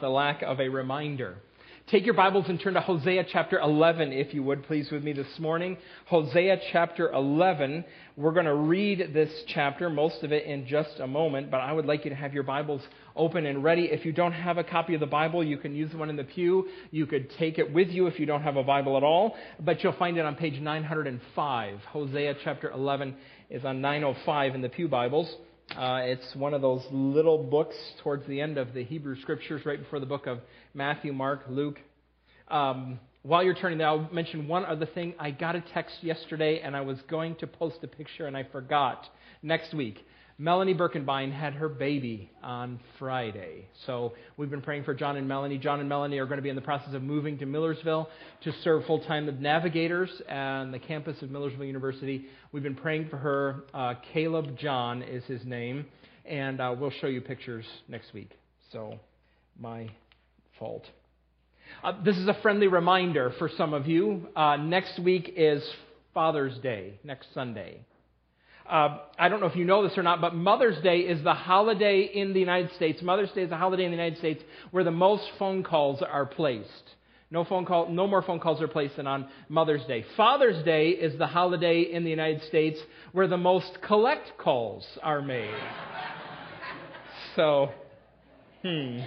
the lack of a reminder. Take your Bibles and turn to Hosea chapter 11, if you would, please, with me this morning. Hosea chapter 11. We're going to read this chapter, most of it in just a moment, but I would like you to have your Bibles open and ready. If you don't have a copy of the Bible, you can use the one in the pew. You could take it with you if you don't have a Bible at all, but you'll find it on page 905. Hosea chapter 11 is on 905 in the Pew Bibles. Uh, it's one of those little books towards the end of the Hebrew Scriptures, right before the book of Matthew, Mark, Luke. Um, while you're turning there, I'll mention one other thing. I got a text yesterday, and I was going to post a picture, and I forgot. Next week, Melanie Birkenbein had her baby on Friday. So we've been praying for John and Melanie. John and Melanie are going to be in the process of moving to Millersville to serve full time navigators on the campus of Millersville University. We've been praying for her. Uh, Caleb John is his name, and uh, we'll show you pictures next week. So, my fault. Uh, this is a friendly reminder for some of you. Uh, next week is Father's Day, next Sunday. Uh, I don't know if you know this or not, but Mother's Day is the holiday in the United States. Mother's Day is a holiday in the United States where the most phone calls are placed. No phone call, no more phone calls are placed than on Mother's Day. Father's Day is the holiday in the United States where the most collect calls are made. so, hmm.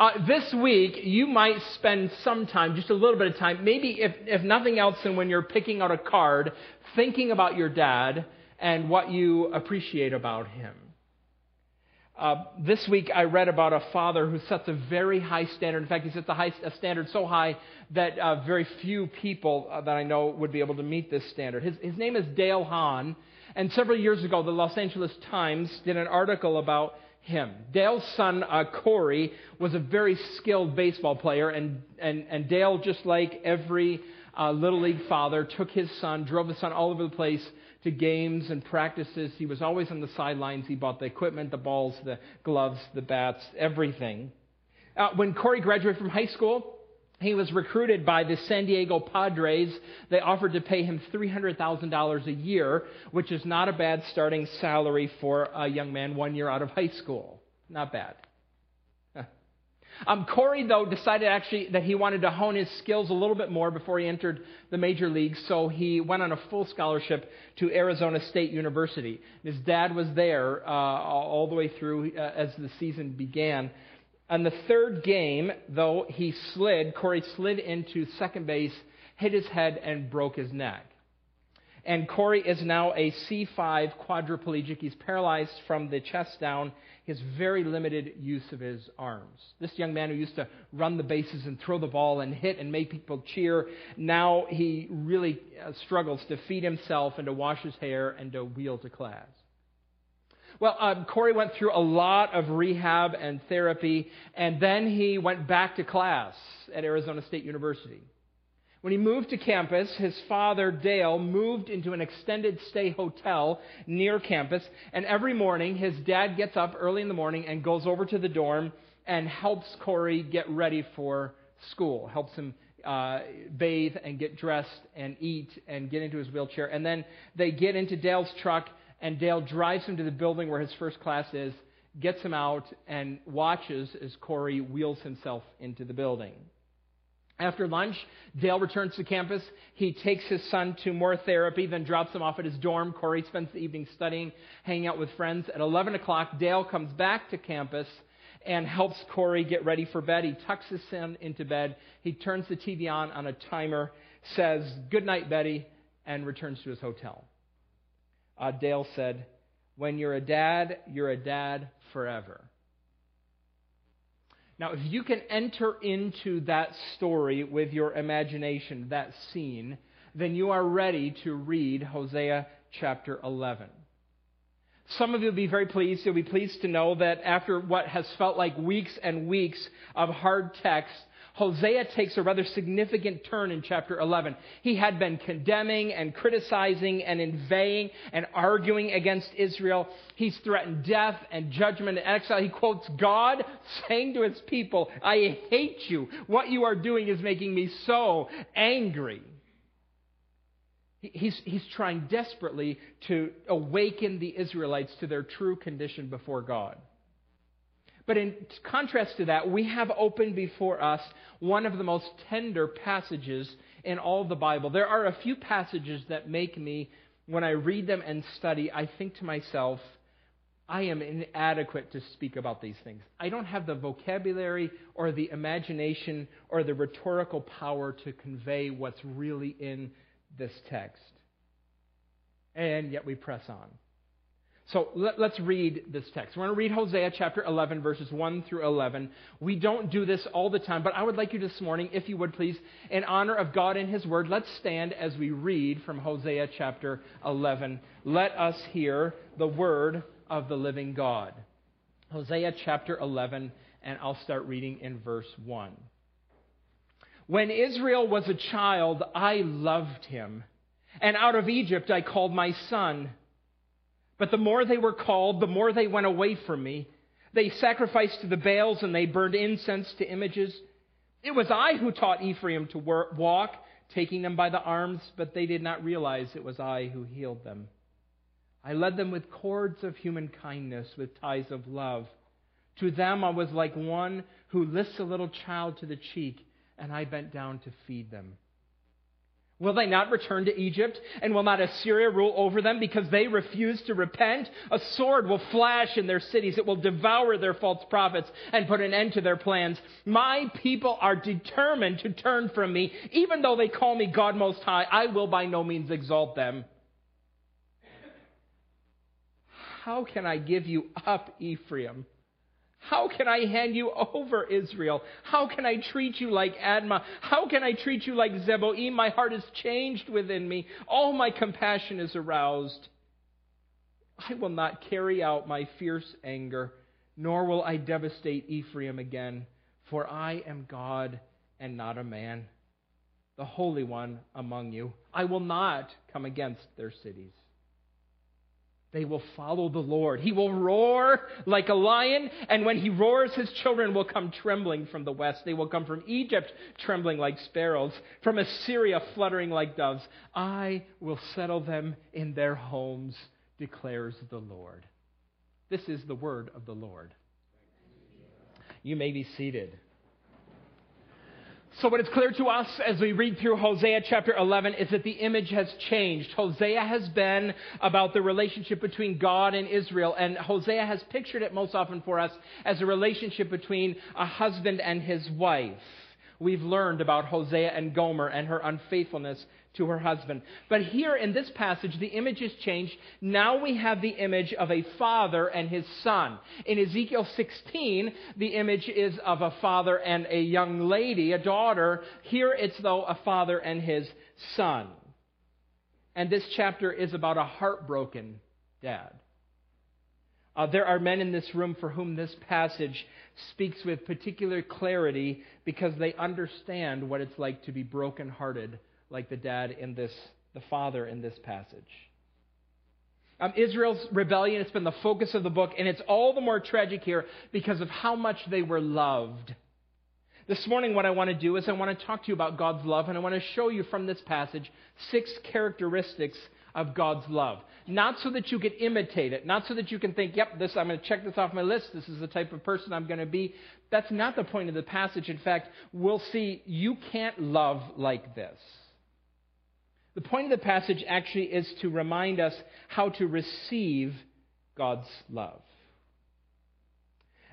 Uh, this week, you might spend some time, just a little bit of time, maybe if, if nothing else than when you're picking out a card, thinking about your dad and what you appreciate about him. Uh, this week, I read about a father who sets a very high standard. In fact, he sets a, high, a standard so high that uh, very few people uh, that I know would be able to meet this standard. His, his name is Dale Hahn, and several years ago, the Los Angeles Times did an article about him. Dale's son, uh, Corey, was a very skilled baseball player, and, and, and Dale, just like every uh, Little League father, took his son, drove his son all over the place to games and practices. He was always on the sidelines. He bought the equipment, the balls, the gloves, the bats, everything. Uh, when Corey graduated from high school, he was recruited by the San Diego Padres. They offered to pay him $300,000 a year, which is not a bad starting salary for a young man one year out of high school. Not bad. Um, Corey, though, decided actually that he wanted to hone his skills a little bit more before he entered the major leagues, so he went on a full scholarship to Arizona State University. His dad was there uh, all the way through uh, as the season began. On the third game, though, he slid, Corey slid into second base, hit his head, and broke his neck. And Corey is now a C5 quadriplegic. He's paralyzed from the chest down. He has very limited use of his arms. This young man who used to run the bases and throw the ball and hit and make people cheer, now he really uh, struggles to feed himself and to wash his hair and to wheel to class. Well, um, Corey went through a lot of rehab and therapy, and then he went back to class at Arizona State University. When he moved to campus, his father, Dale, moved into an extended stay hotel near campus, and every morning his dad gets up early in the morning and goes over to the dorm and helps Corey get ready for school, helps him uh, bathe and get dressed and eat and get into his wheelchair. And then they get into Dale's truck and Dale drives him to the building where his first class is, gets him out, and watches as Corey wheels himself into the building. After lunch, Dale returns to campus. He takes his son to more therapy, then drops him off at his dorm. Corey spends the evening studying, hanging out with friends. At 11 o'clock, Dale comes back to campus and helps Corey get ready for bed. He tucks his son into bed. He turns the TV on on a timer, says, Good night, Betty, and returns to his hotel uh, Dale said, When you're a dad, you're a dad forever. Now, if you can enter into that story with your imagination, that scene, then you are ready to read Hosea chapter 11. Some of you will be very pleased. You'll be pleased to know that after what has felt like weeks and weeks of hard text, Hosea takes a rather significant turn in chapter 11. He had been condemning and criticizing and inveighing and arguing against Israel. He's threatened death and judgment and exile. He quotes God saying to his people, I hate you. What you are doing is making me so angry. He's, he's trying desperately to awaken the Israelites to their true condition before God. But in contrast to that, we have open before us one of the most tender passages in all the Bible. There are a few passages that make me, when I read them and study, I think to myself, I am inadequate to speak about these things. I don't have the vocabulary or the imagination or the rhetorical power to convey what's really in this text. And yet we press on. So let, us read this text. We're going to read Hosea chapter 11, verses 1 through 11. We don't do this all the time, but I would like you this morning, if you would please, in honor of God and His Word, let's stand as we read from Hosea chapter 11. Let us hear the Word of the living God. Hosea chapter 11, and I'll start reading in verse 1. When Israel was a child, I loved him, and out of Egypt I called my son. But the more they were called, the more they went away from me. They sacrificed to the Baals and they burned incense to images. It was I who taught Ephraim to walk, taking them by the arms, but they did not realize it was I who healed them. I led them with cords of human kindness, with ties of love. To them I was like one who lifts a little child to the cheek, and I bent down to feed them. Will they not return to Egypt? And will not Assyria rule over them because they refuse to repent? A sword will flash in their cities. It will devour their false prophets and put an end to their plans. My people are determined to turn from me. Even though they call me God Most High, I will by no means exalt them. How can I give you up, Ephraim? How can I hand you over, Israel? How can I treat you like Admah? How can I treat you like Zeboim? My heart is changed within me. All my compassion is aroused. I will not carry out my fierce anger, nor will I devastate Ephraim again, for I am God and not a man, the Holy One among you. I will not come against their cities. They will follow the Lord. He will roar like a lion, and when he roars, his children will come trembling from the west. They will come from Egypt trembling like sparrows, from Assyria fluttering like doves. I will settle them in their homes, declares the Lord. This is the word of the Lord. You may be seated. So, what is clear to us as we read through Hosea chapter 11 is that the image has changed. Hosea has been about the relationship between God and Israel, and Hosea has pictured it most often for us as a relationship between a husband and his wife. We've learned about Hosea and Gomer and her unfaithfulness to her husband. But here in this passage, the image is changed. Now we have the image of a father and his son. In Ezekiel 16, the image is of a father and a young lady, a daughter. Here it's, though, a father and his son. And this chapter is about a heartbroken dad. Uh, there are men in this room for whom this passage speaks with particular clarity because they understand what it's like to be brokenhearted like the dad in this, the father in this passage. Um, Israel's rebellion, it's been the focus of the book, and it's all the more tragic here because of how much they were loved. This morning, what I want to do is I want to talk to you about God's love, and I want to show you from this passage six characteristics of God's love. Not so that you can imitate it, not so that you can think, yep, this I'm going to check this off my list. This is the type of person I'm going to be. That's not the point of the passage. In fact, we'll see you can't love like this. The point of the passage actually is to remind us how to receive God's love.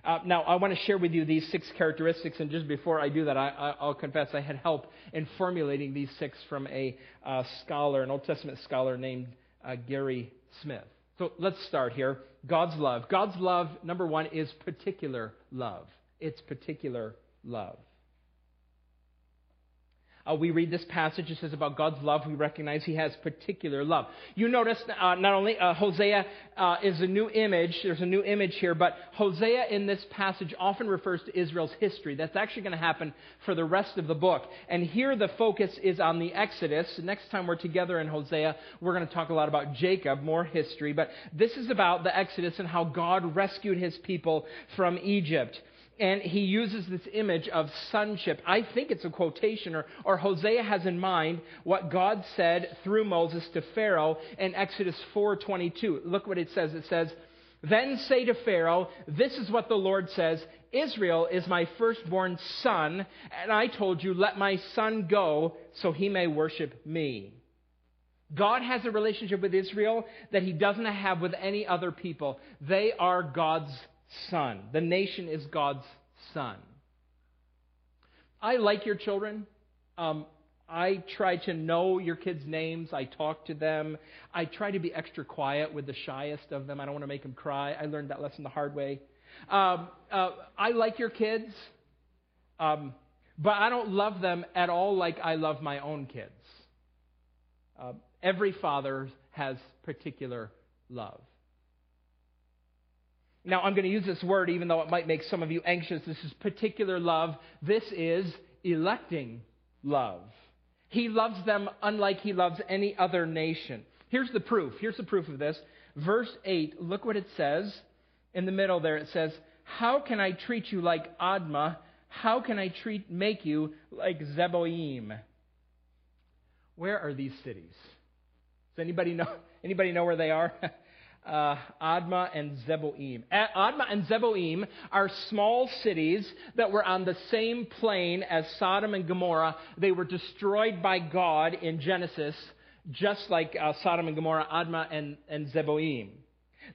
Uh, now, I want to share with you these six characteristics, and just before I do that, I, will confess I had help in formulating these six from a uh, scholar, an Old Testament scholar named uh, Gary Smith. So let's start here. God's love. God's love, number one, is particular love. It's particular love. Uh, we read this passage, it says about God's love, we recognize He has particular love. You notice uh, not only uh, Hosea uh, is a new image, there's a new image here, but Hosea in this passage often refers to Israel's history. That's actually going to happen for the rest of the book. And here the focus is on the Exodus. Next time we're together in Hosea, we're going to talk a lot about Jacob, more history, but this is about the Exodus and how God rescued His people from Egypt and he uses this image of sonship. I think it's a quotation, or, or Hosea has in mind what God said through Moses to Pharaoh in Exodus 4:22. Look what it says. It says, Then say to Pharaoh, This is what the Lord says Israel is my firstborn son, and I told you, Let my son go so he may worship me. God has a relationship with Israel that he doesn't have with any other people. They are God's son. The nation is God's son. I like your children. Um, I try to know your kids' names. I talk to them. I try to be extra quiet with the shyest of them. I don't want to make them cry. I learned that lesson the hard way. Um, uh, I like your kids, um, but I don't love them at all like I love my own kids. Uh, every father has particular love. Now, I'm going to use this word even though it might make some of you anxious. This is particular love. This is electing love. He loves them unlike he loves any other nation. Here's the proof. Here's the proof of this. Verse 8, look what it says. In the middle there, it says, How can I treat you like Admah? How can I treat, make you like Zeboim? Where are these cities? Does anybody know, anybody know where they are? uh, Admah and Zeboim. Admah and Zeboim are small cities that were on the same plain as Sodom and Gomorrah. They were destroyed by God in Genesis, just like uh, Sodom and Gomorrah, Admah and, and Zeboim.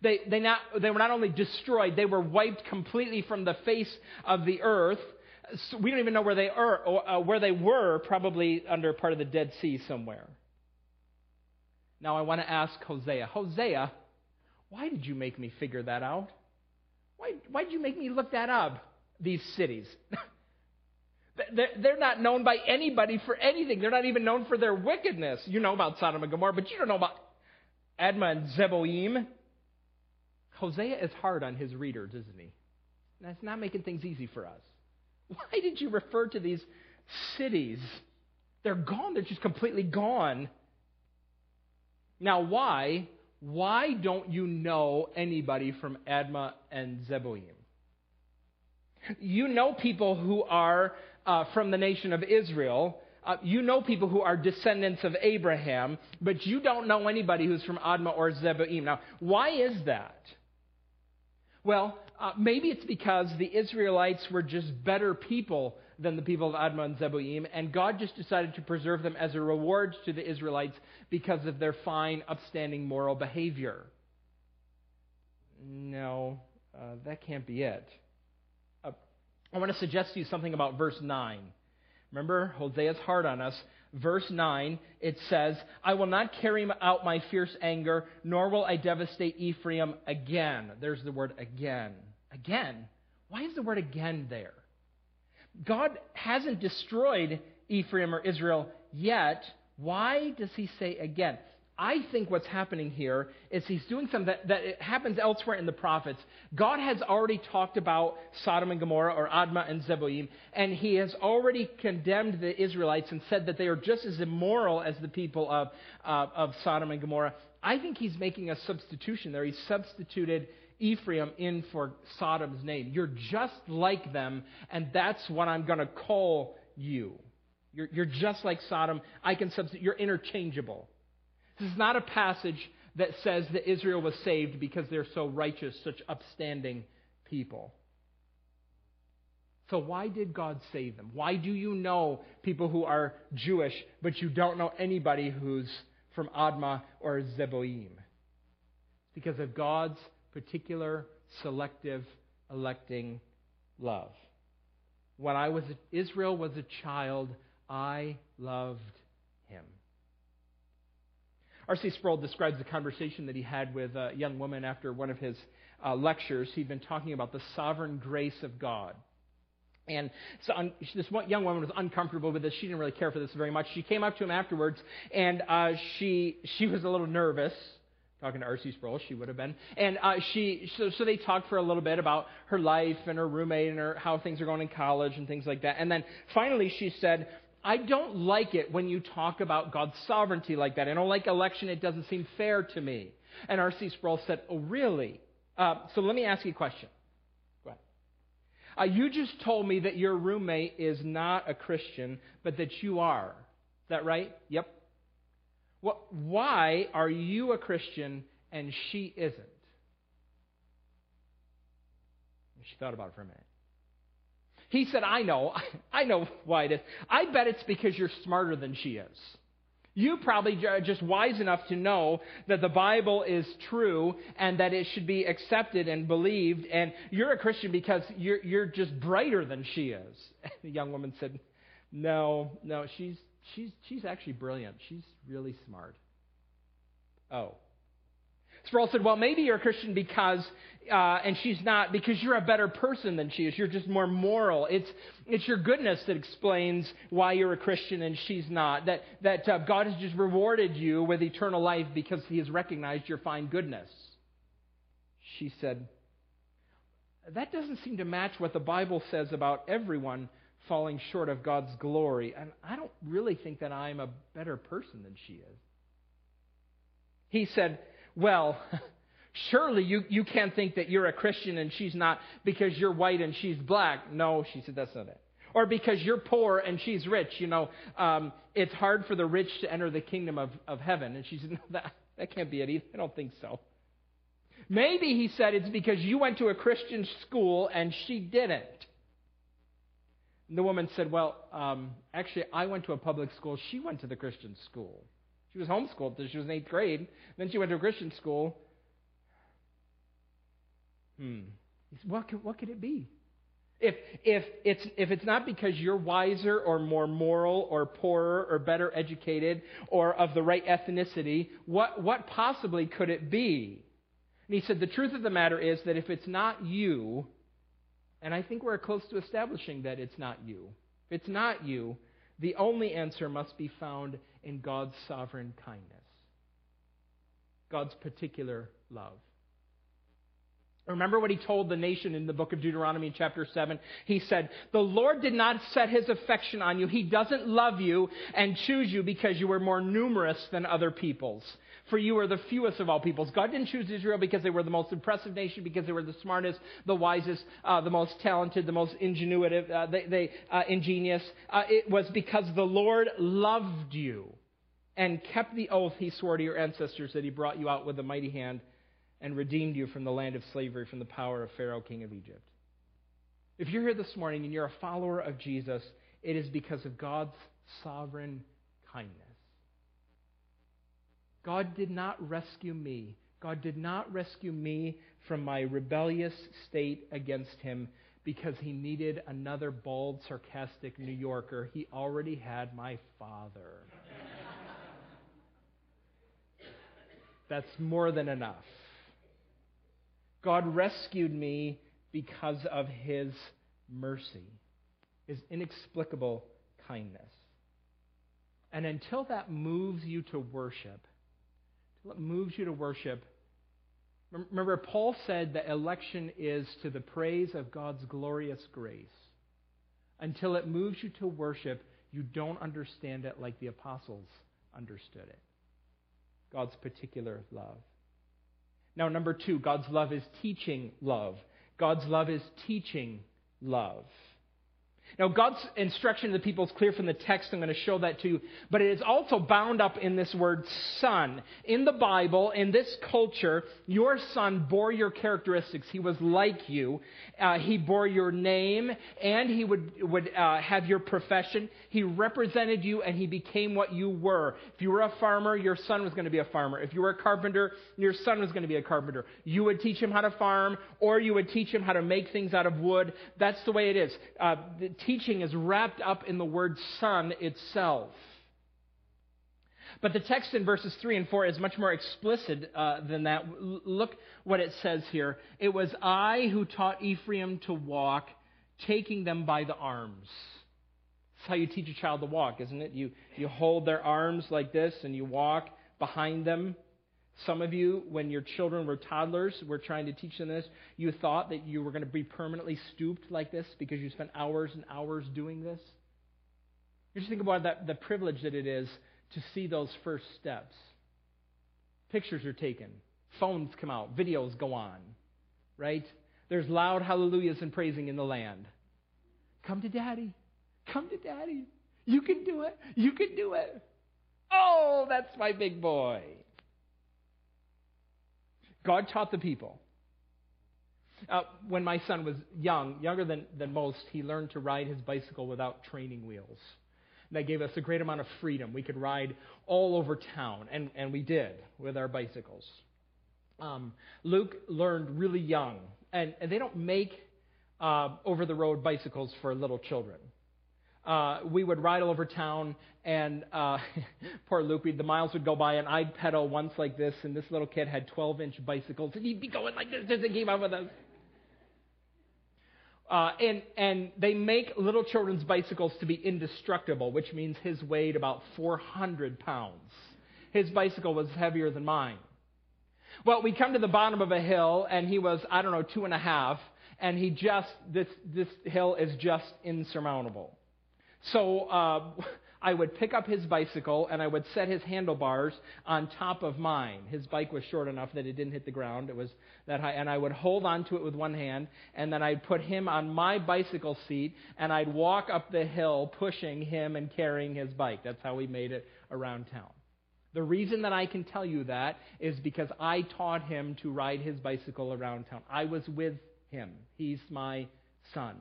They, they, not, they were not only destroyed, they were wiped completely from the face of the earth. So we don't even know where they are, or, uh, where they were, probably under part of the Dead Sea somewhere. Now I want to ask Hosea. Hosea, why did you make me figure that out? Why, did you make me look that up, these cities? They're not known by anybody for anything. They're not even known for their wickedness. You know about Sodom and Gomorrah, but you don't know about Admah and Zeboim. Hosea is hard on his readers, isn't he? That's not making things easy for us. Why did you refer to these cities? They're gone. They're just completely gone. Now, why? Why don't you know anybody from Admah and Zeboim? You know people who are uh, from the nation of Israel. Uh, you know people who are descendants of Abraham, but you don't know anybody who's from Admah or Zeboim. Now, why is that? Well, uh, maybe it's because the Israelites were just better people than the people of Admah and Zeboim, and God just decided to preserve them as a reward to the Israelites because of their fine, upstanding moral behavior. No, uh, that can't be it. Uh, I want to suggest to you something about verse 9. Remember, Hosea's hard on us. Verse 9, it says, I will not carry out my fierce anger, nor will I devastate Ephraim again. There's the word again. Again? Why is the word again there? God hasn't destroyed Ephraim or Israel yet. Why does he say again? I think what's happening here is he's doing something that, that happens elsewhere in the prophets. God has already talked about Sodom and Gomorrah or Admah and Zeboim, and he has already condemned the Israelites and said that they are just as immoral as the people of, uh, of Sodom and Gomorrah. I think he's making a substitution there. He's substituted Ephraim in for Sodom's name. You're just like them, and that's what I'm going to call you. You're, you're just like Sodom. I can substitute. You're interchangeable. This is not a passage that says that Israel was saved because they're so righteous, such upstanding people. So, why did God save them? Why do you know people who are Jewish, but you don't know anybody who's from Admah or Zeboim? Because of God's particular, selective, electing love. When I was Israel was a child, I loved him. R.C. Sproul describes the conversation that he had with a young woman after one of his uh, lectures. He'd been talking about the sovereign grace of God. And so this young woman was uncomfortable with this. She didn't really care for this very much. She came up to him afterwards, and uh, she she was a little nervous talking to R.C. Sproul, she would have been. And uh, she, so, so they talked for a little bit about her life and her roommate and her, how things are going in college and things like that. And then finally she said, I don't like it when you talk about God's sovereignty like that. I don't like election. It doesn't seem fair to me. And R.C. Sproul said, Oh, really? Uh, so let me ask you a question. Go ahead. Uh, you just told me that your roommate is not a Christian, but that you are. Is that right? Yep. What, why are you a Christian and she isn't? She thought about it for a minute. He said, I know. I know why it is. I bet it's because you're smarter than she is. You probably are just wise enough to know that the Bible is true and that it should be accepted and believed, and you're a Christian because you're, you're just brighter than she is. And the young woman said, No, no, she's, she's, she's actually brilliant. She's really smart. Oh. Sproul said, Well, maybe you're a Christian because uh, and she's not because you're a better person than she is. You're just more moral. It's, it's your goodness that explains why you're a Christian and she's not. That, that uh, God has just rewarded you with eternal life because he has recognized your fine goodness. She said, That doesn't seem to match what the Bible says about everyone falling short of God's glory. And I don't really think that I'm a better person than she is. He said, Well, Surely you, you can't think that you're a Christian and she's not because you're white and she's black. No, she said, that's not it. Or because you're poor and she's rich. You know, um, it's hard for the rich to enter the kingdom of, of heaven. And she said, no, that, that can't be it either. I don't think so. Maybe he said it's because you went to a Christian school and she didn't. The woman said, Well, um, actually, I went to a public school. She went to the Christian school. She was homeschooled until she was in eighth grade. Then she went to a Christian school. Hmm. What could, what could it be? If, if, it's, if it's not because you're wiser or more moral or poorer or better educated or of the right ethnicity, what, what possibly could it be? And he said, The truth of the matter is that if it's not you, and I think we're close to establishing that it's not you, if it's not you, the only answer must be found in God's sovereign kindness, God's particular love. Remember what he told the nation in the book of Deuteronomy chapter 7? He said, The Lord did not set his affection on you. He doesn't love you and choose you because you were more numerous than other peoples. For you are the fewest of all peoples. God didn't choose Israel because they were the most impressive nation, because they were the smartest, the wisest, uh, the most talented, the most ingenuitive, uh, they, they uh, ingenious. Uh, it was because the Lord loved you and kept the oath he swore to your ancestors that he brought you out with a mighty hand and redeemed you from the land of slavery, from the power of Pharaoh, king of Egypt. If you're here this morning and you're a follower of Jesus, it is because of God's sovereign kindness. God did not rescue me. God did not rescue me from my rebellious state against him because he needed another bald, sarcastic New Yorker. He already had my father. That's more than enough. God rescued me because of his mercy, his inexplicable kindness. And until that moves you to worship, until it moves you to worship, remember, Paul said that election is to the praise of God's glorious grace. Until it moves you to worship, you don't understand it like the apostles understood it. God's particular love. Now, number two, God's love is teaching love. God's love is teaching love. Now, God's instruction to the people is clear from the text. I'm going to show that to you. But it is also bound up in this word son. In the Bible, in this culture, your son bore your characteristics. He was like you. Uh, he bore your name, and he would, would uh, have your profession. He represented you, and he became what you were. If you were a farmer, your son was going to be a farmer. If you were a carpenter, your son was going to be a carpenter. You would teach him how to farm, or you would teach him how to make things out of wood. That's the way it is. Uh, teaching is wrapped up in the word son itself. But the text in verses 3 and 4 is much more explicit uh, than that. Look what it says here. It was I who taught Ephraim to walk, taking them by the arms. That's how you teach a child to walk, isn't it? You, you hold their arms like this and you walk behind them. Some of you, when your children were toddlers, were trying to teach them this, you thought that you were going to be permanently stooped like this because you spent hours and hours doing this. Just think about that, the privilege that it is to see those first steps. Pictures are taken, phones come out, videos go on, right? There's loud hallelujahs and praising in the land. Come to daddy. Come to daddy. You can do it. You can do it. Oh, that's my big boy. God taught the people. Uh, when my son was young, younger than, than most, he learned to ride his bicycle without training wheels. That gave us a great amount of freedom. We could ride all over town, and, and we did with our bicycles. Um, Luke learned really young, and, and they don't make uh, over the road bicycles for little children. Uh, we would ride all over town, and uh, poor Luke, the miles would go by, and I'd pedal once like this, and this little kid had 12 inch bicycles, and he'd be going like this as he came up with us. Uh, and, and they make little children's bicycles to be indestructible, which means his weighed about 400 pounds. His bicycle was heavier than mine. Well, we come to the bottom of a hill, and he was, I don't know, two and a half, and he just, this, this hill is just insurmountable. So uh, I would pick up his bicycle and I would set his handlebars on top of mine. His bike was short enough that it didn't hit the ground. It was that high. And I would hold onto it with one hand and then I'd put him on my bicycle seat and I'd walk up the hill pushing him and carrying his bike. That's how we made it around town. The reason that I can tell you that is because I taught him to ride his bicycle around town. I was with him. He's my son.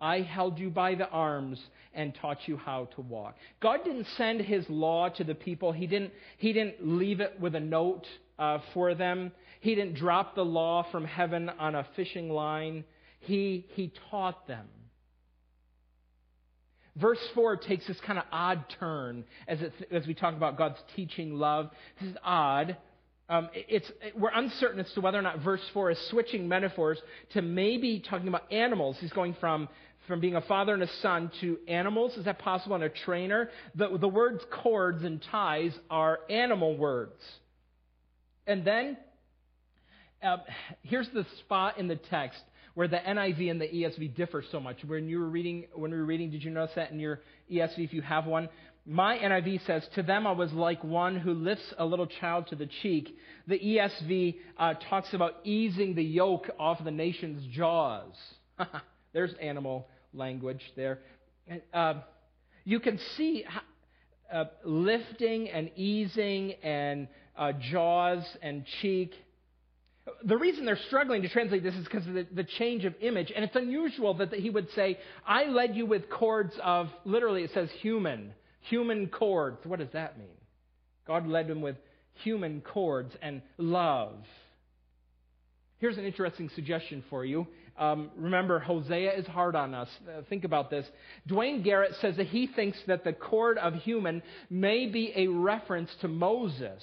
I held you by the arms and taught you how to walk. God didn't send his law to the people. He didn't, he didn't leave it with a note uh, for them. He didn't drop the law from heaven on a fishing line. He, he taught them. Verse 4 takes this kind of odd turn as, it, as we talk about God's teaching love. This is odd. Um, it's, we're uncertain as to whether or not verse 4 is switching metaphors to maybe talking about animals. He's going from from being a father and a son to animals? Is that possible? And a trainer? The, the words cords and ties are animal words. And then, uh, here's the spot in the text where the NIV and the ESV differ so much. When you were reading, when we were reading, did you notice that in your ESV if you have one? My NIV says, To them I was like one who lifts a little child to the cheek. The ESV uh, talks about easing the yoke off the nation's jaws. There's animal language there. Uh, you can see uh, lifting and easing and uh, jaws and cheek. The reason they're struggling to translate this is because of the, the, change of image. And it's unusual that he would say, I led you with cords of, literally, it says human, human cords. What does that mean? God led him with human cords and love. Here's an interesting suggestion for you. Um, remember, Hosea is hard on us. Uh, think about this. Duane Garrett says that he thinks that the cord of human may be a reference to Moses.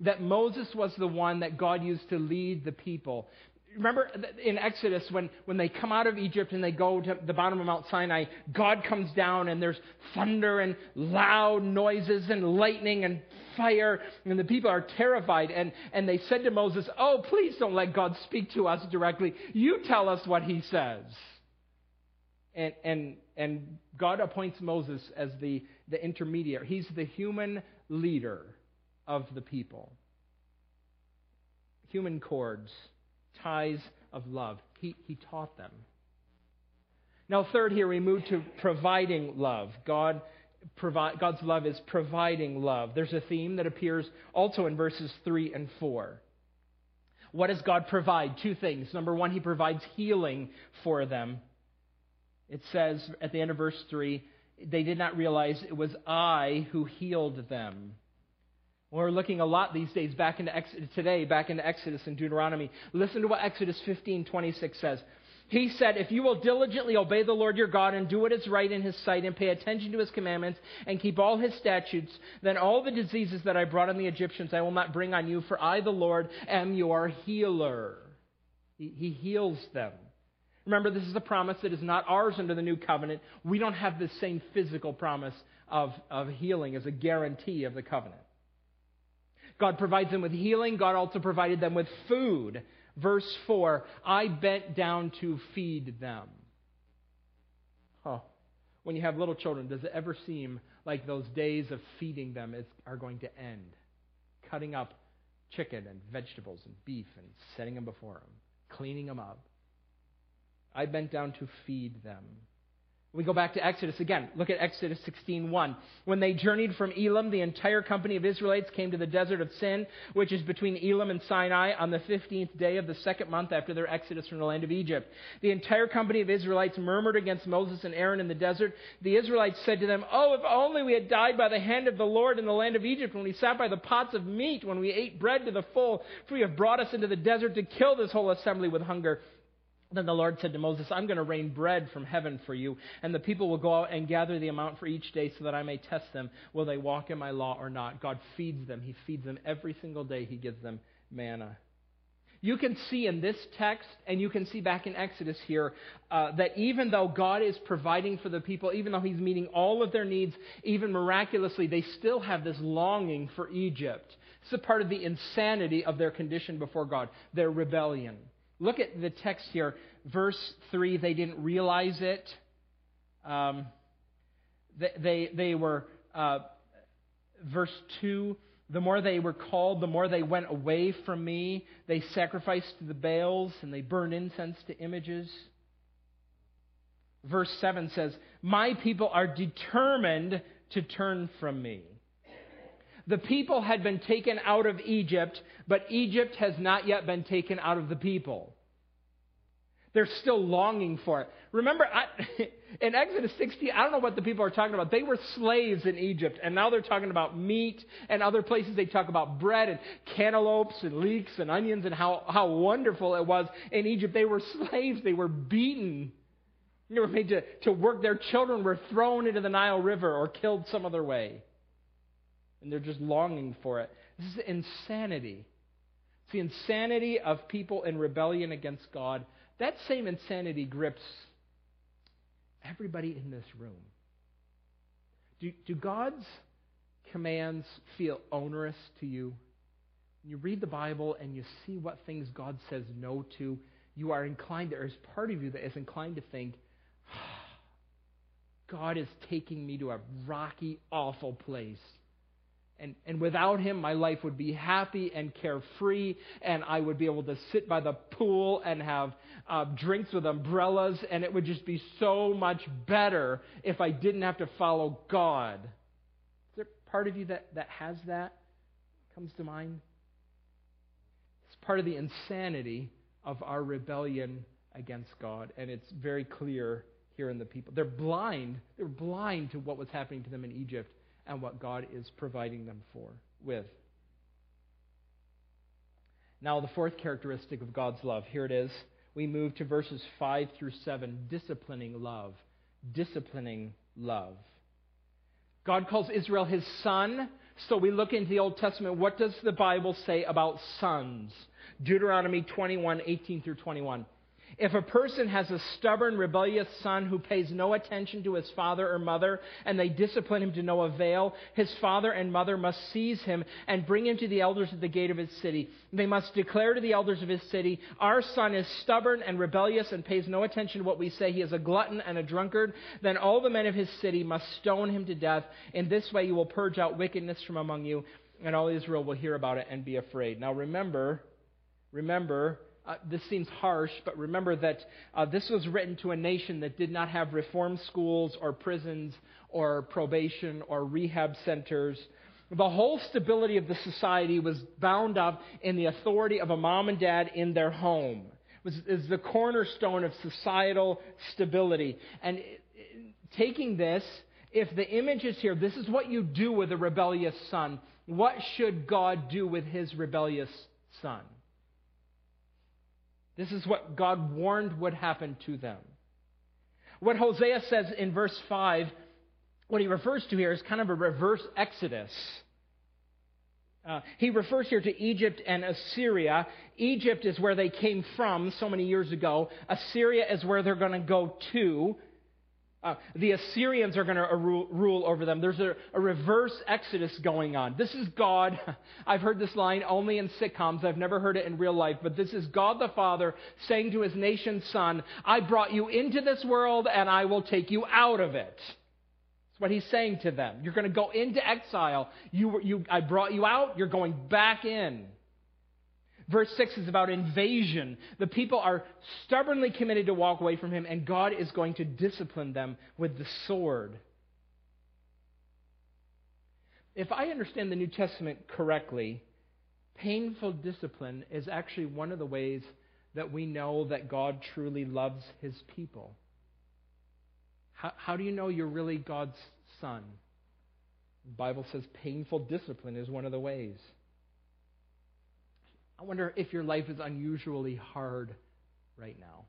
That Moses was the one that God used to lead the people. Remember in Exodus when, when they come out of Egypt and they go to the bottom of Mount Sinai, God comes down and there's thunder and loud noises and lightning and fire, and the people are terrified. And, and they said to Moses, Oh, please don't let God speak to us directly. You tell us what he says. And, and, and God appoints Moses as the, the intermediary. He's the human leader of the people. Human cords ties of love. He, he taught them. Now, third, here we move to providing love. God, provide, God's love is providing love. There's a theme that appears also in verses 3 and 4. What does God provide? Two things. Number one, He provides healing for them. It says at the end of verse 3 they did not realize it was I who healed them. We're looking a lot these days back into Exodus, today, back into Exodus and Deuteronomy. Listen to what Exodus 15:26 says. He said, If you will diligently obey the Lord your God and do what is right in his sight and pay attention to his commandments and keep all his statutes, then all the diseases that I brought on the Egyptians I will not bring on you, for I, the Lord, am your healer. He, he heals them. Remember, this is a promise that is not ours under the new covenant. We don't have the same physical promise of, of healing as a guarantee of the covenant. God provides them with healing. God also provided them with food. Verse 4 I bent down to feed them. Oh, when you have little children, does it ever seem like those days of feeding them is, are going to end? Cutting up chicken and vegetables and beef and setting them before them, cleaning them up. I bent down to feed them. We go back to Exodus again. Look at Exodus 16:1. When they journeyed from Elim, the entire company of Israelites came to the desert of Sin, which is between Elim and Sinai, on the 15th day of the second month after their exodus from the land of Egypt. The entire company of Israelites murmured against Moses and Aaron in the desert. The Israelites said to them, "Oh, if only we had died by the hand of the Lord in the land of Egypt when we sat by the pots of meat, when we ate bread to the full, for you have brought us into the desert to kill this whole assembly with hunger." Then the Lord said to Moses, I'm going to rain bread from heaven for you, and the people will go out and gather the amount for each day so that I may test them. Will they walk in my law or not? God feeds them. He feeds them every single day. He gives them manna. You can see in this text, and you can see back in Exodus here, uh, that even though God is providing for the people, even though He's meeting all of their needs, even miraculously, they still have this longing for Egypt. It's a part of the insanity of their condition before God, their rebellion. Look at the text here. Verse 3, they didn't realize it. Um, they, they, they, were, uh, verse 2, the more they were called, the more they went away from me. They sacrificed to the Baals and they burned incense to images. Verse 7 says, My people are determined to turn from me. The people had been taken out of Egypt, but Egypt has not yet been taken out of the people. They're still longing for it. Remember, I, in Exodus 16, I don't know what the people are talking about. They were slaves in Egypt, and now they're talking about meat, and other places they talk about bread and cantaloupes and leeks and onions and how, how wonderful it was in Egypt. They were slaves, they were beaten. They were made to, to work. Their children were thrown into the Nile River or killed some other way and they're just longing for it. This is insanity. It's the insanity of people in rebellion against God. That same insanity grips everybody in this room. Do, do God's commands feel onerous to you? When you read the Bible and you see what things God says no to, you are inclined, there is part of you that is inclined to think, God is taking me to a rocky, awful place. And, and without him, my life would be happy and carefree, and I would be able to sit by the pool and have uh, drinks with umbrellas, and it would just be so much better if I didn't have to follow God. Is there part of you that, that has that? Comes to mind? It's part of the insanity of our rebellion against God, and it's very clear here in the people. They're blind. They're blind to what was happening to them in Egypt and what God is providing them for with. Now, the fourth characteristic of God's love. Here it is. We move to verses 5 through 7 disciplining love. Disciplining love. God calls Israel his son. So we look into the Old Testament. What does the Bible say about sons? Deuteronomy 21 18 through 21. If a person has a stubborn, rebellious son who pays no attention to his father or mother, and they discipline him to no avail, his father and mother must seize him and bring him to the elders at the gate of his city. They must declare to the elders of his city, Our son is stubborn and rebellious and pays no attention to what we say. He is a glutton and a drunkard. Then all the men of his city must stone him to death. In this way you will purge out wickedness from among you, and all Israel will hear about it and be afraid. Now remember, remember, uh, this seems harsh, but remember that uh, this was written to a nation that did not have reform schools or prisons or probation or rehab centers. The whole stability of the society was bound up in the authority of a mom and dad in their home. It was the cornerstone of societal stability. And taking this, if the image is here, this is what you do with a rebellious son. What should God do with his rebellious son? This is what God warned would happen to them. What Hosea says in verse 5, what he refers to here is kind of a reverse exodus. Uh, he refers here to Egypt and Assyria. Egypt is where they came from so many years ago. Assyria is where they're going to go to. Uh, the Assyrians are going to rule, rule, over them. There's a, a, reverse exodus going on. This is God. I've heard this line only in sitcoms. I've never heard it in real life. But this is God the Father saying to his nation's son, I brought you into this world and I will take you out of it. That's what he's saying to them. You're going to go into exile. You, you, I brought you out. You're going back in. Verse 6 is about invasion. The people are stubbornly committed to walk away from him, and God is going to discipline them with the sword. If I understand the New Testament correctly, painful discipline is actually one of the ways that we know that God truly loves his people. How, how do you know you're really God's son? The Bible says painful discipline is one of the ways. I wonder if your life is unusually hard right now.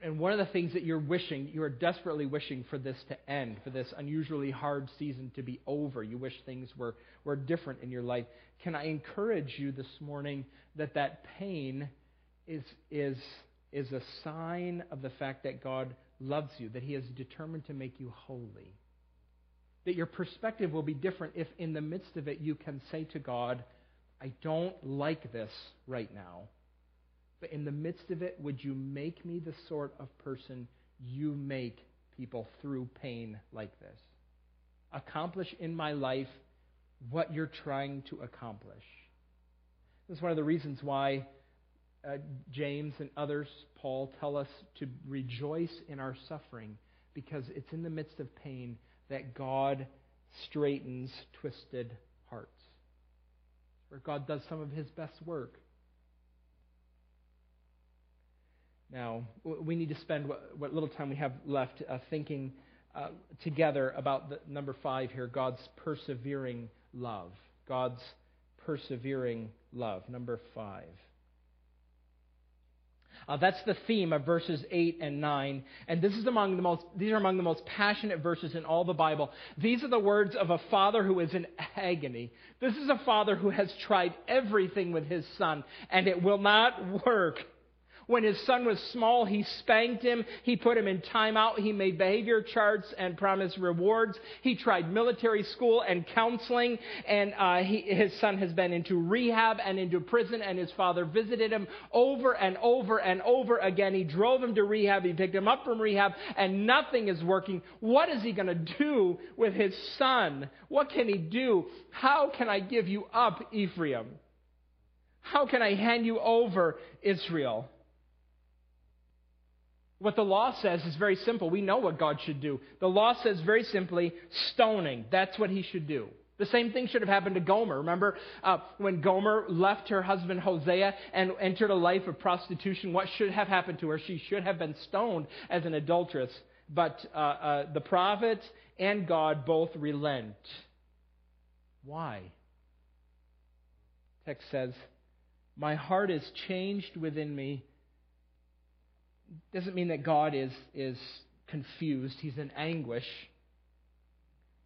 And one of the things that you're wishing, you are desperately wishing for this to end, for this unusually hard season to be over. You wish things were, were different in your life. Can I encourage you this morning that that pain is, is, is a sign of the fact that God loves you, that He is determined to make you holy? That your perspective will be different if, in the midst of it, you can say to God, I don't like this right now. But in the midst of it, would you make me the sort of person you make people through pain like this? Accomplish in my life what you're trying to accomplish. This is one of the reasons why uh, James and others, Paul, tell us to rejoice in our suffering because it's in the midst of pain that God straightens twisted where God does some of his best work. Now, we need to spend what, what little time we have left uh, thinking uh, together about the number five here God's persevering love. God's persevering love. Number five. Uh, that's the theme of verses 8 and 9. And this is among the most, these are among the most passionate verses in all the Bible. These are the words of a father who is in agony. This is a father who has tried everything with his son, and it will not work. When his son was small, he spanked him. He put him in timeout. He made behavior charts and promised rewards. He tried military school and counseling. And uh, he, his son has been into rehab and into prison. And his father visited him over and over and over again. He drove him to rehab. He picked him up from rehab. And nothing is working. What is he going to do with his son? What can he do? How can I give you up, Ephraim? How can I hand you over, Israel? What the law says is very simple. We know what God should do. The law says very simply stoning. That's what he should do. The same thing should have happened to Gomer. Remember uh, when Gomer left her husband Hosea and entered a life of prostitution? What should have happened to her? She should have been stoned as an adulteress. But uh, uh, the prophet and God both relent. Why? Text says, My heart is changed within me doesn't mean that God is, is confused, he's in anguish.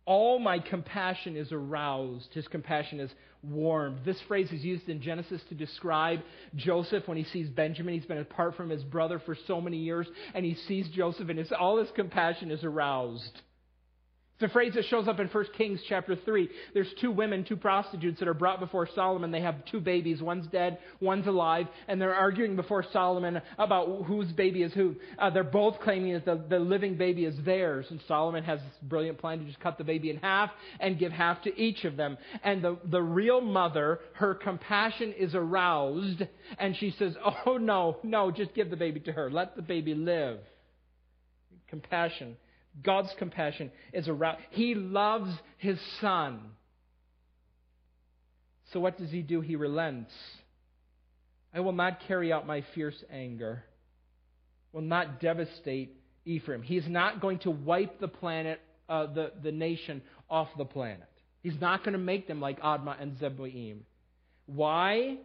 All my compassion is aroused. His compassion is warmed. This phrase is used in Genesis to describe Joseph when he sees Benjamin. He's been apart from his brother for so many years, and he sees Joseph, and his, all his compassion is aroused. It's a phrase that shows up in 1 Kings chapter 3. There's two women, two prostitutes that are brought before Solomon. They have two babies. One's dead, one's alive, and they're arguing before Solomon about whose baby is who. Uh, they're both claiming that the, the living baby is theirs, and Solomon has this brilliant plan to just cut the baby in half and give half to each of them. And the, the real mother, her compassion is aroused, and she says, Oh, no, no, just give the baby to her. Let the baby live. Compassion. God's compassion is around. He loves his son. So what does he do? He relents. I will not carry out my fierce anger. Will not devastate Ephraim. He's not going to wipe the planet, uh, the, the nation off the planet. He's not going to make them like Admah and Zeboim. Why?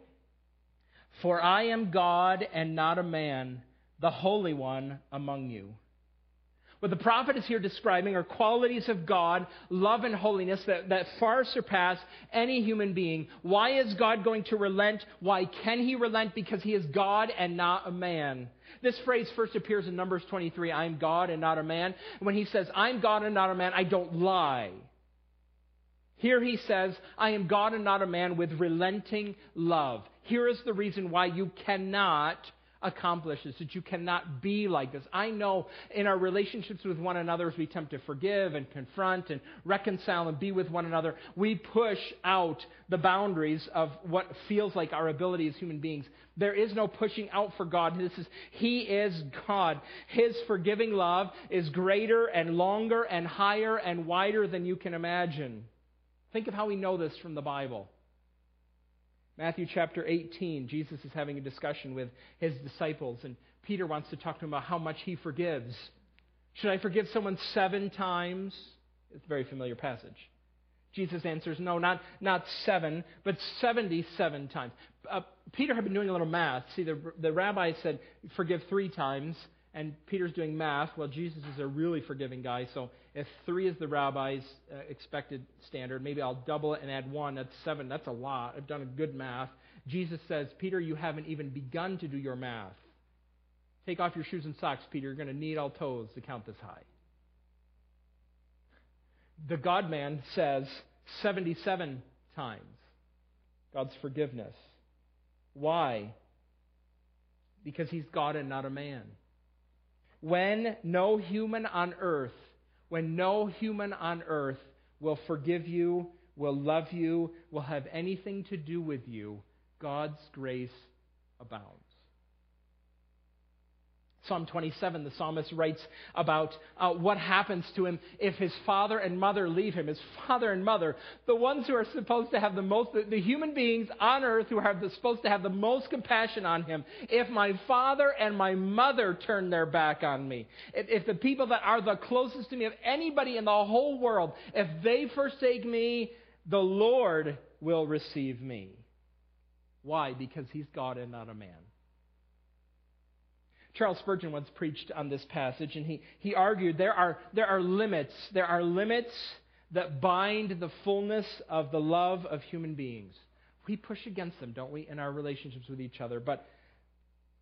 For I am God and not a man, the Holy One among you. What the prophet is here describing are qualities of God, love and holiness that, that far surpass any human being. Why is God going to relent? Why can he relent? Because he is God and not a man. This phrase first appears in Numbers 23 I am God and not a man. When he says, I'm God and not a man, I don't lie. Here he says, I am God and not a man with relenting love. Here is the reason why you cannot accomplish this, that you cannot be like this. I know in our relationships with one another, as we attempt to forgive and confront and reconcile and be with one another, we push out the boundaries of what feels like our ability as human beings. There is no pushing out for God. This is He is God. His forgiving love is greater and longer and higher and wider than you can imagine. Think of how we know this from the Bible. Matthew chapter 18, Jesus is having a discussion with his disciples, and Peter wants to talk to him about how much he forgives. Should I forgive someone seven times? It's a very familiar passage. Jesus answers, no, not, not seven, but 77 times. Uh, Peter had been doing a little math. See, the, the rabbi said, forgive three times and Peter's doing math. Well, Jesus is a really forgiving guy, so if three is the rabbi's uh, expected standard, maybe I'll double it and add one. That's seven. That's a lot. I've done a good math. Jesus says, Peter, you haven't even begun to do your math. Take off your shoes and socks, Peter. You're going to need all toes to count this high. The God man says 77 times God's forgiveness. Why? Because he's God and not a man when no human on earth, when no human on earth will forgive you, will love you, will have anything to do with you, God's grace abounds. Psalm 27, the psalmist writes about uh, what happens to him if his father and mother leave him. His father and mother, the ones who are supposed to have the most, the, the human beings on earth who are supposed to have the most compassion on him. If my father and my mother turn their back on me, if, if the people that are the closest to me, if anybody in the whole world, if they forsake me, the Lord will receive me. Why? Because he's God and not a man. Charles Spurgeon once preached on this passage, and he, he argued there are, there are limits. There are limits that bind the fullness of the love of human beings. We push against them, don't we, in our relationships with each other? But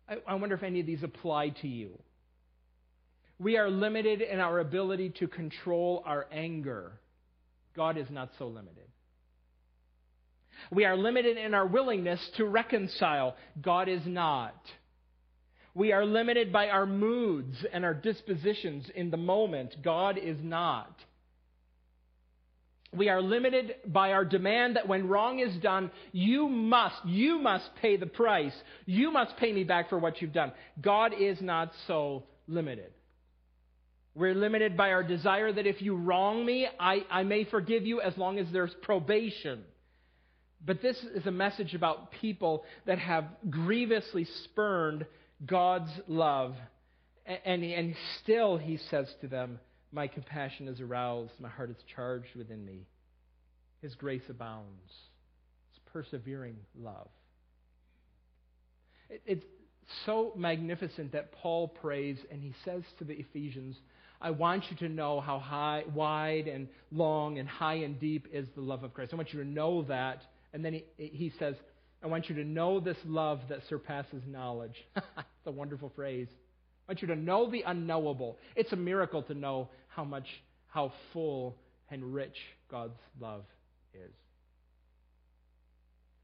I, I wonder if any of these apply to you. We are limited in our ability to control our anger. God is not so limited. We are limited in our willingness to reconcile. God is not. We are limited by our moods and our dispositions in the moment. God is not. We are limited by our demand that when wrong is done, you must, you must pay the price. You must pay me back for what you've done. God is not so limited. We're limited by our desire that if you wrong me, I, I may forgive you as long as there's probation. But this is a message about people that have grievously spurned God's love. And, and still he says to them, My compassion is aroused, my heart is charged within me. His grace abounds. It's persevering love. It, it's so magnificent that Paul prays and he says to the Ephesians, I want you to know how high, wide and long and high and deep is the love of Christ. I want you to know that. And then he, he says, I want you to know this love that surpasses knowledge. it's a wonderful phrase. I want you to know the unknowable. It's a miracle to know how much, how full and rich God's love is.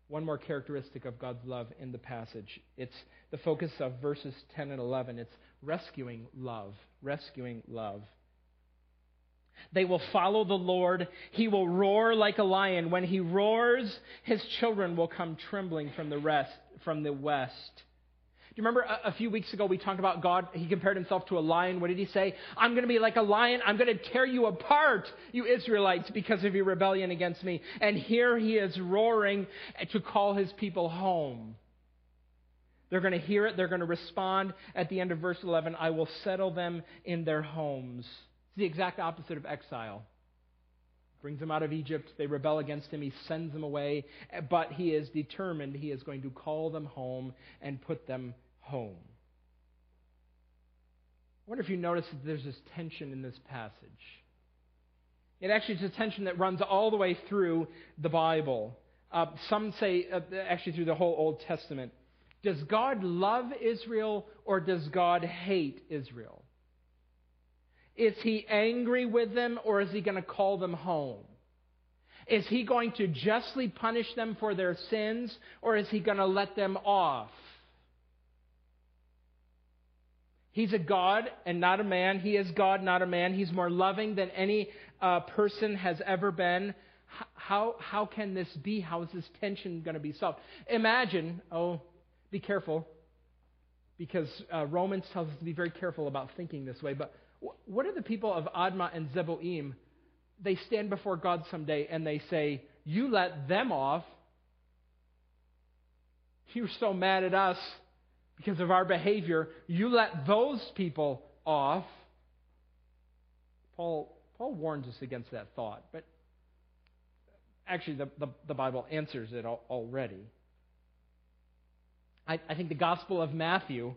One more characteristic of God's love in the passage. It's the focus of verses 10 and 11. It's rescuing love. Rescuing love. They will follow the Lord. He will roar like a lion. When he roars, his children will come trembling from the rest, from the west. Do you remember a, a, few weeks ago we talked about God? He compared himself to a lion. What did he say? I'm going to be like a lion. I'm going to tear you apart, you Israelites, because of your rebellion against me. And here he is roaring to call his people home. They're going to hear it. They're going to respond. At the end of verse 11, I will settle them in their homes. It's the exact opposite of exile. Brings them out of Egypt. They rebel against him. He sends them away. But he is determined he is going to call them home and put them home. I wonder if you notice that there's this tension in this passage. It actually is a tension that runs all the way through the Bible. Uh, some say, uh, actually, through the whole Old Testament. Does God love Israel or does God hate Israel? Is he angry with them or is he going to call them home? Is he going to justly punish them for their sins or is he going to let them off? He's a God and not a man. He is God, not a man. He's more loving than any uh, person has ever been. How, how can this be? How is this tension going to be solved? Imagine, oh, be careful, because uh, Romans tells us to be very careful about thinking this way. But what are the people of Admah and Zeboim? They stand before God someday and they say, You let them off. You're so mad at us because of our behavior. You let those people off. Paul, Paul warns us against that thought, but actually, the, the, the Bible answers it already. I, I think the Gospel of Matthew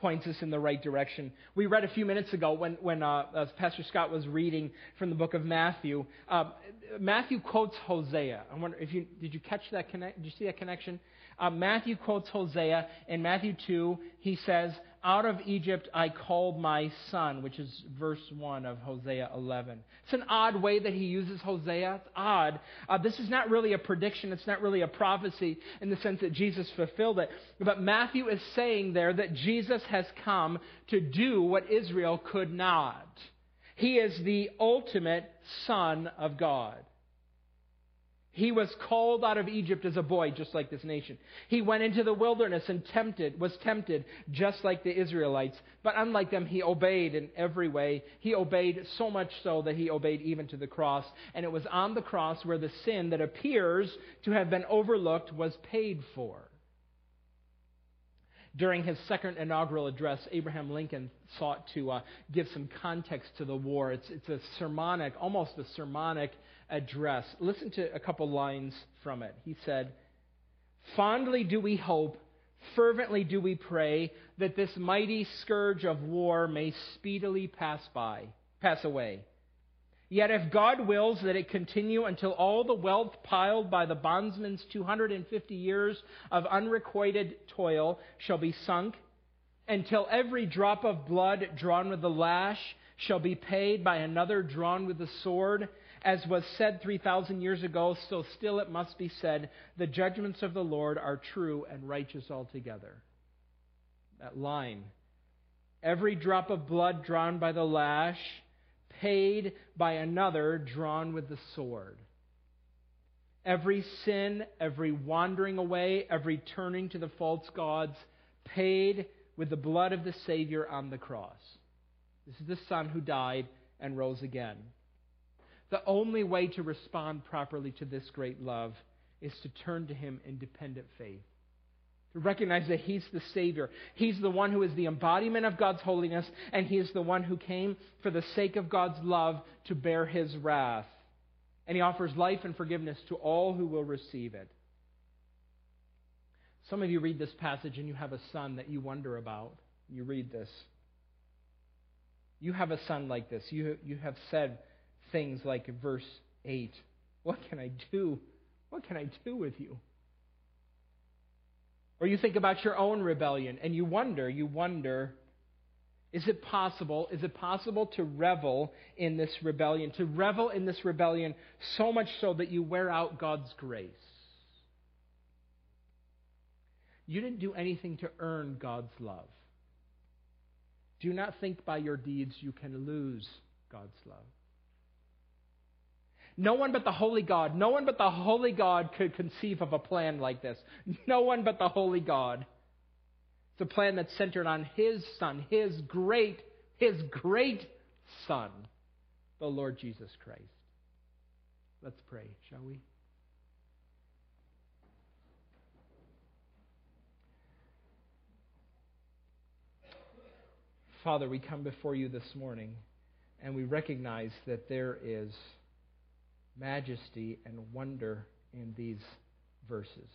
points us in the right direction. We read a few minutes ago when, when uh, Pastor Scott was reading from the book of Matthew. Uh, Matthew quotes Hosea. I wonder if you did you catch that connect? Did you see that connection? Uh, Matthew quotes Hosea. In Matthew 2, he says, Out of Egypt I called my son, which is verse 1 of Hosea 11. It's an odd way that he uses Hosea. It's odd. Uh, this is not really a prediction, it's not really a prophecy in the sense that Jesus fulfilled it. But Matthew is saying there that Jesus has come to do what Israel could not. He is the ultimate Son of God. He was called out of Egypt as a boy, just like this nation. He went into the wilderness and tempted, was tempted, just like the Israelites. But unlike them, he obeyed in every way. He obeyed so much so that he obeyed even to the cross. And it was on the cross where the sin that appears to have been overlooked was paid for. During his second inaugural address, Abraham Lincoln sought to uh, give some context to the war. It's, it's a sermonic, almost a sermonic address. Listen to a couple lines from it. He said, Fondly do we hope, fervently do we pray that this mighty scourge of war may speedily pass by, pass away. Yet if God wills that it continue until all the wealth piled by the bondsman's 250 years of unrequited toil shall be sunk, until every drop of blood drawn with the lash shall be paid by another drawn with the sword, as was said 3,000 years ago, so still it must be said, the judgments of the Lord are true and righteous altogether. That line. Every drop of blood drawn by the lash, paid by another drawn with the sword. Every sin, every wandering away, every turning to the false gods, paid with the blood of the Savior on the cross. This is the Son who died and rose again. The only way to respond properly to this great love is to turn to Him in dependent faith. To recognize that He's the Savior. He's the one who is the embodiment of God's holiness, and He is the one who came for the sake of God's love to bear His wrath. And He offers life and forgiveness to all who will receive it. Some of you read this passage and you have a son that you wonder about. You read this. You have a son like this. You, you have said, things like verse 8 What can I do? What can I do with you? Or you think about your own rebellion and you wonder, you wonder, is it possible? Is it possible to revel in this rebellion? To revel in this rebellion so much so that you wear out God's grace? You didn't do anything to earn God's love. Do not think by your deeds you can lose God's love. No one but the Holy God, no one but the Holy God could conceive of a plan like this. No one but the Holy God. It's a plan that's centered on His Son, His great, His great Son, the Lord Jesus Christ. Let's pray, shall we? Father, we come before you this morning and we recognize that there is majesty and wonder in these verses.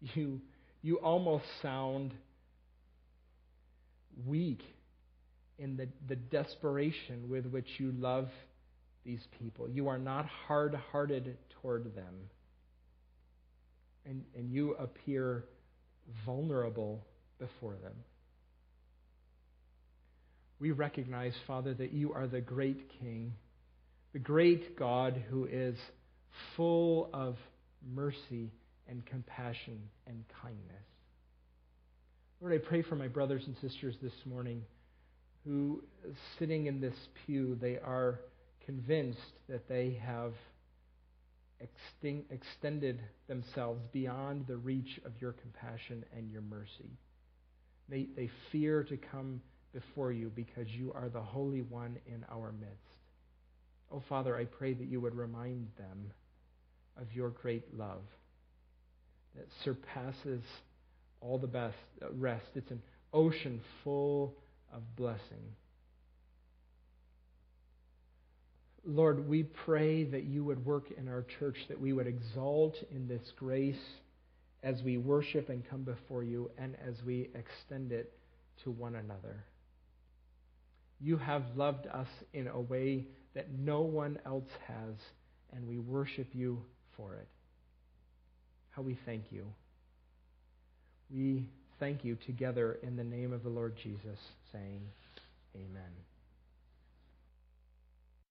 You, you almost sound weak in the, the desperation with which you love these people. You are not hard hearted toward them. And, and you appear vulnerable before them. We recognize, Father, that you are the great King the great God who is full of mercy and compassion and kindness. Lord, I pray for my brothers and sisters this morning who, sitting in this pew, they are convinced that they have extended themselves beyond the reach of your compassion and your mercy. They, they fear to come before you because you are the Holy One in our midst. Oh, Father, I pray that you would remind them of your great love that surpasses all the best uh, rest. It's an ocean full of blessing. Lord, we pray that you would work in our church, that we would exalt in this grace as we worship and come before you and as we extend it to one another. You have loved us in a way that no one else has, and we worship you for it. How we thank you. We thank you together in the name of the Lord Jesus, saying, Amen.